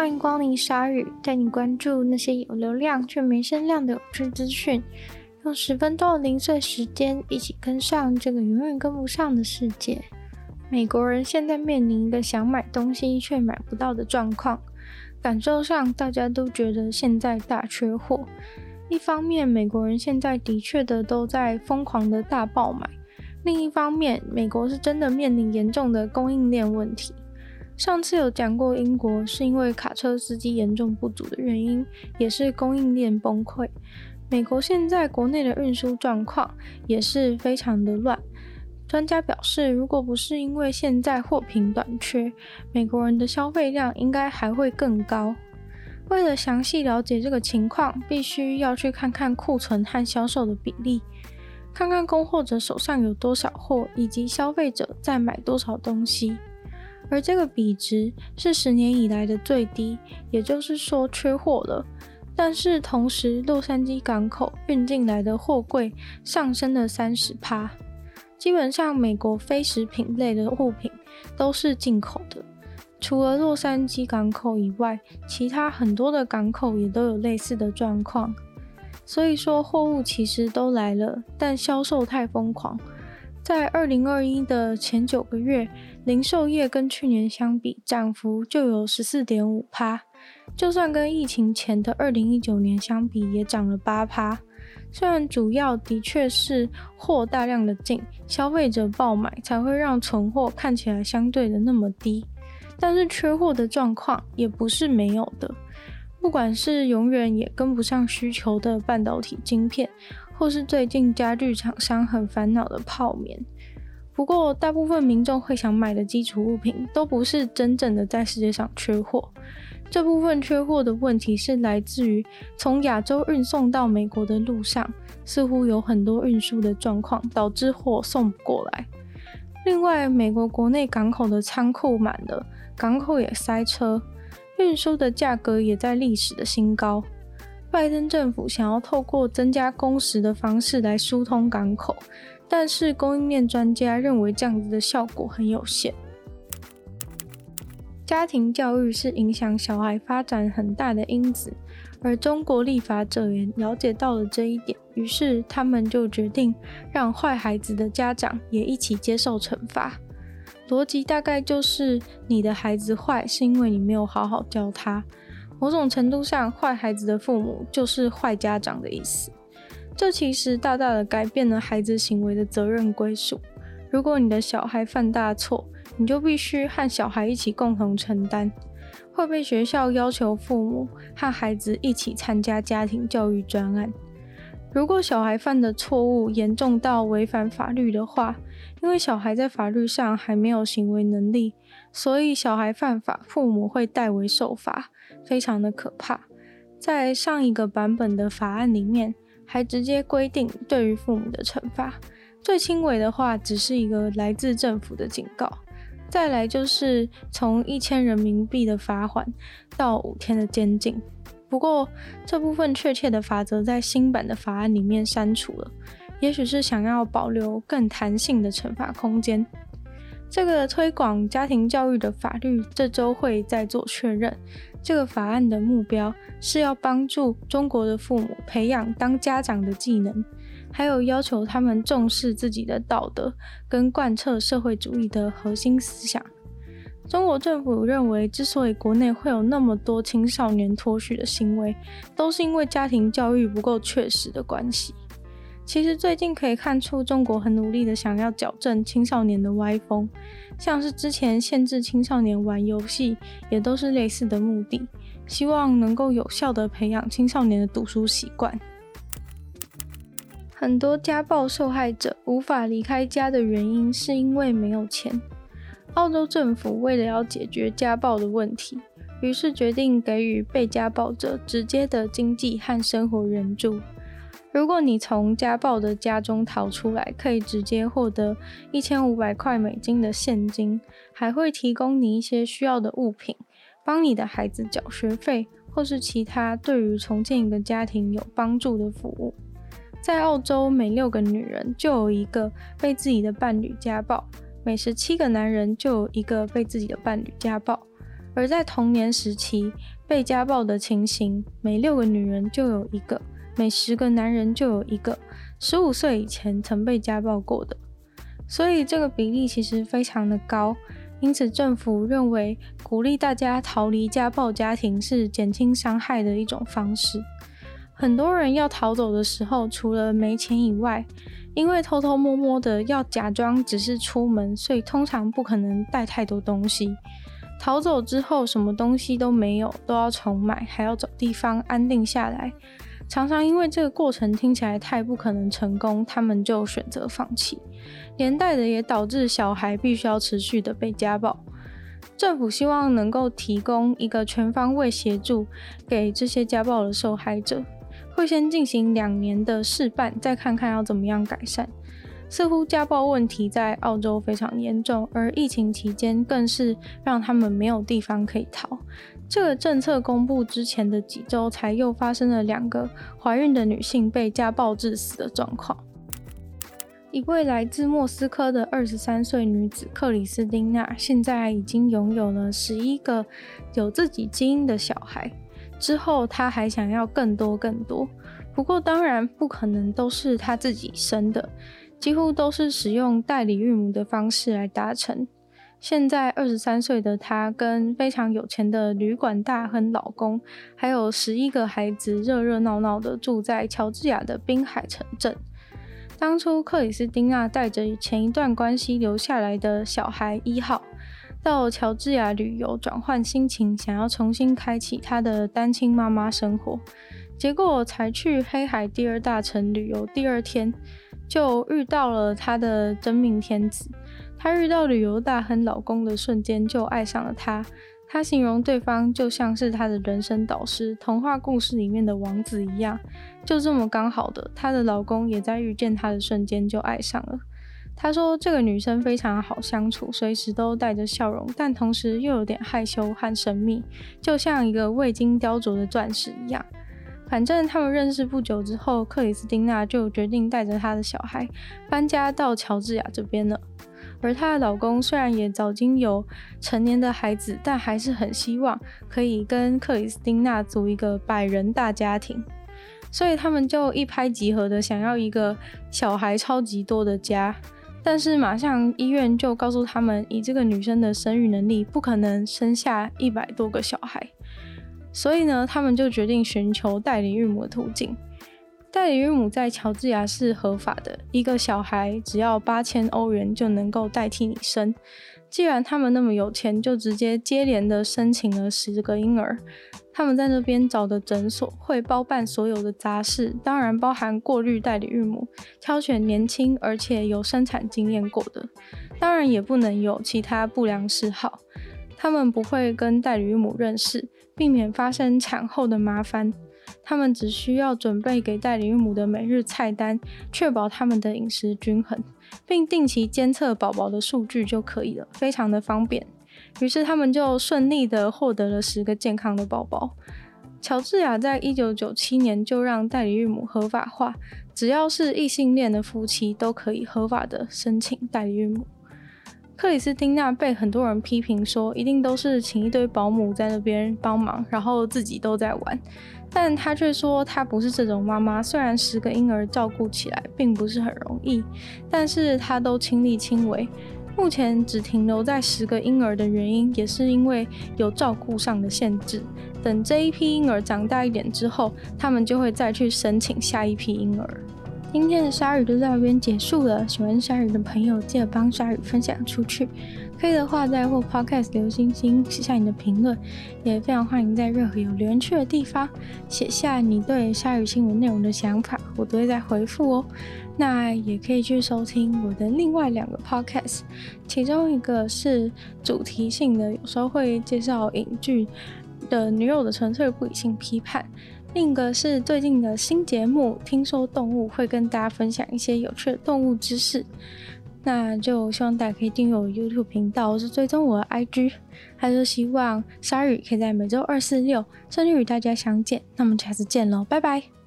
欢迎光临鲨鱼，带你关注那些有流量却没声量的有趣资讯。用十分钟的零碎时间，一起跟上这个永远跟不上的世界。美国人现在面临一个想买东西却买不到的状况，感受上大家都觉得现在大缺货。一方面，美国人现在的确的都在疯狂的大爆买；另一方面，美国是真的面临严重的供应链问题。上次有讲过，英国是因为卡车司机严重不足的原因，也是供应链崩溃。美国现在国内的运输状况也是非常的乱。专家表示，如果不是因为现在货品短缺，美国人的消费量应该还会更高。为了详细了解这个情况，必须要去看看库存和销售的比例，看看供货者手上有多少货，以及消费者在买多少东西。而这个比值是十年以来的最低，也就是说缺货了。但是同时，洛杉矶港口运进来的货柜上升了三十趴。基本上，美国非食品类的物品都是进口的，除了洛杉矶港口以外，其他很多的港口也都有类似的状况。所以说，货物其实都来了，但销售太疯狂。在二零二一的前九个月，零售业跟去年相比，涨幅就有十四点五趴。就算跟疫情前的二零一九年相比，也涨了八趴。虽然主要的确是货大量的进，消费者爆买才会让存货看起来相对的那么低，但是缺货的状况也不是没有的。不管是永远也跟不上需求的半导体晶片，或是最近家具厂商很烦恼的泡棉。不过，大部分民众会想买的基础物品，都不是真正的在世界上缺货。这部分缺货的问题是来自于从亚洲运送到美国的路上，似乎有很多运输的状况，导致货送不过来。另外，美国国内港口的仓库满了，港口也塞车，运输的价格也在历史的新高。拜登政府想要透过增加工时的方式来疏通港口，但是供应链专家认为这样子的效果很有限。家庭教育是影响小孩发展很大的因子，而中国立法者也了解到了这一点，于是他们就决定让坏孩子的家长也一起接受惩罚。逻辑大概就是你的孩子坏是因为你没有好好教他，某种程度上，坏孩子的父母就是坏家长的意思。这其实大大的改变了孩子行为的责任归属。如果你的小孩犯大错，你就必须和小孩一起共同承担，会被学校要求父母和孩子一起参加家庭教育专案。如果小孩犯的错误严重到违反法律的话，因为小孩在法律上还没有行为能力，所以小孩犯法，父母会代为受罚，非常的可怕。在上一个版本的法案里面，还直接规定对于父母的惩罚。最轻微的话，只是一个来自政府的警告，再来就是从一千人民币的罚款到五天的监禁。不过这部分确切的法则在新版的法案里面删除了，也许是想要保留更弹性的惩罚空间。这个推广家庭教育的法律这周会再做确认。这个法案的目标是要帮助中国的父母培养当家长的技能。还有要求他们重视自己的道德，跟贯彻社会主义的核心思想。中国政府认为，之所以国内会有那么多青少年脱序的行为，都是因为家庭教育不够确实的关系。其实最近可以看出，中国很努力的想要矫正青少年的歪风，像是之前限制青少年玩游戏，也都是类似的目的，希望能够有效的培养青少年的读书习惯。很多家暴受害者无法离开家的原因是因为没有钱。澳洲政府为了要解决家暴的问题，于是决定给予被家暴者直接的经济和生活援助。如果你从家暴的家中逃出来，可以直接获得一千五百块美金的现金，还会提供你一些需要的物品，帮你的孩子缴学费，或是其他对于重建一个家庭有帮助的服务。在澳洲，每六个女人就有一个被自己的伴侣家暴；每十七个男人就有一个被自己的伴侣家暴。而在童年时期被家暴的情形，每六个女人就有一个，每十个男人就有一个，十五岁以前曾被家暴过的。所以这个比例其实非常的高。因此，政府认为鼓励大家逃离家暴家庭是减轻伤害的一种方式。很多人要逃走的时候，除了没钱以外，因为偷偷摸摸的要假装只是出门，所以通常不可能带太多东西。逃走之后，什么东西都没有，都要重买，还要找地方安定下来。常常因为这个过程听起来太不可能成功，他们就选择放弃，连带的也导致小孩必须要持续的被家暴。政府希望能够提供一个全方位协助给这些家暴的受害者，会先进行两年的试办，再看看要怎么样改善。似乎家暴问题在澳洲非常严重，而疫情期间更是让他们没有地方可以逃。这个政策公布之前的几周，才又发生了两个怀孕的女性被家暴致死的状况。一位来自莫斯科的二十三岁女子克里斯汀娜，现在已经拥有了十一个有自己基因的小孩。之后，她还想要更多更多，不过当然不可能都是她自己生的。几乎都是使用代理孕母的方式来达成。现在二十三岁的她跟非常有钱的旅馆大亨老公，还有十一个孩子，热热闹闹的住在乔治亚的滨海城镇。当初克里斯汀娜带着前一段关系留下来的小孩一号，到乔治亚旅游转换心情，想要重新开启她的单亲妈妈生活。结果才去黑海第二大城旅游第二天，就遇到了她的真命天子。她遇到旅游大亨老公的瞬间，就爱上了他。她形容对方就像是她的人生导师，童话故事里面的王子一样。就这么刚好的，她的老公也在遇见她的瞬间就爱上了。她说这个女生非常好相处，随时都带着笑容，但同时又有点害羞和神秘，就像一个未经雕琢的钻石一样。反正他们认识不久之后，克里斯汀娜就决定带着她的小孩搬家到乔治亚这边了。而她的老公虽然也早经有成年的孩子，但还是很希望可以跟克里斯汀娜组一个百人大家庭，所以他们就一拍即合的想要一个小孩超级多的家。但是马上医院就告诉他们，以这个女生的生育能力，不可能生下一百多个小孩。所以呢，他们就决定寻求代理孕母的途径。代理孕母在乔治亚是合法的，一个小孩只要八千欧元就能够代替你生。既然他们那么有钱，就直接接连的申请了十个婴儿。他们在那边找的诊所会包办所有的杂事，当然包含过滤代理孕母，挑选年轻而且有生产经验过的，当然也不能有其他不良嗜好。他们不会跟代理孕母认识。避免发生产后的麻烦，他们只需要准备给代理孕母的每日菜单，确保他们的饮食均衡，并定期监测宝宝的数据就可以了，非常的方便。于是他们就顺利的获得了十个健康的宝宝。乔治亚在一九九七年就让代理孕母合法化，只要是异性恋的夫妻都可以合法的申请代理孕母。克里斯汀娜被很多人批评说，一定都是请一堆保姆在那边帮忙，然后自己都在玩。但她却说，她不是这种妈妈。虽然十个婴儿照顾起来并不是很容易，但是她都亲力亲为。目前只停留在十个婴儿的原因，也是因为有照顾上的限制。等这一批婴儿长大一点之后，他们就会再去申请下一批婴儿。今天的鲨鱼就到这边结束了。喜欢鲨鱼的朋友，记得帮鲨鱼分享出去。可以的话，在或 Podcast 留星星，写下你的评论。也非常欢迎在任何有留言区的地方写下你对鲨鱼新闻内容的想法，我都会再回复哦。那也可以去收听我的另外两个 Podcast，其中一个是主题性的，有时候会介绍影剧的《女友的纯粹不理性批判》。另一个是最近的新节目，听说动物会跟大家分享一些有趣的动物知识，那就希望大家可以订阅我的 YouTube 频道，或是追踪我的 IG，还是希望鲨鱼可以在每周二、四、六顺利与大家相见。那我们下次见喽，拜拜。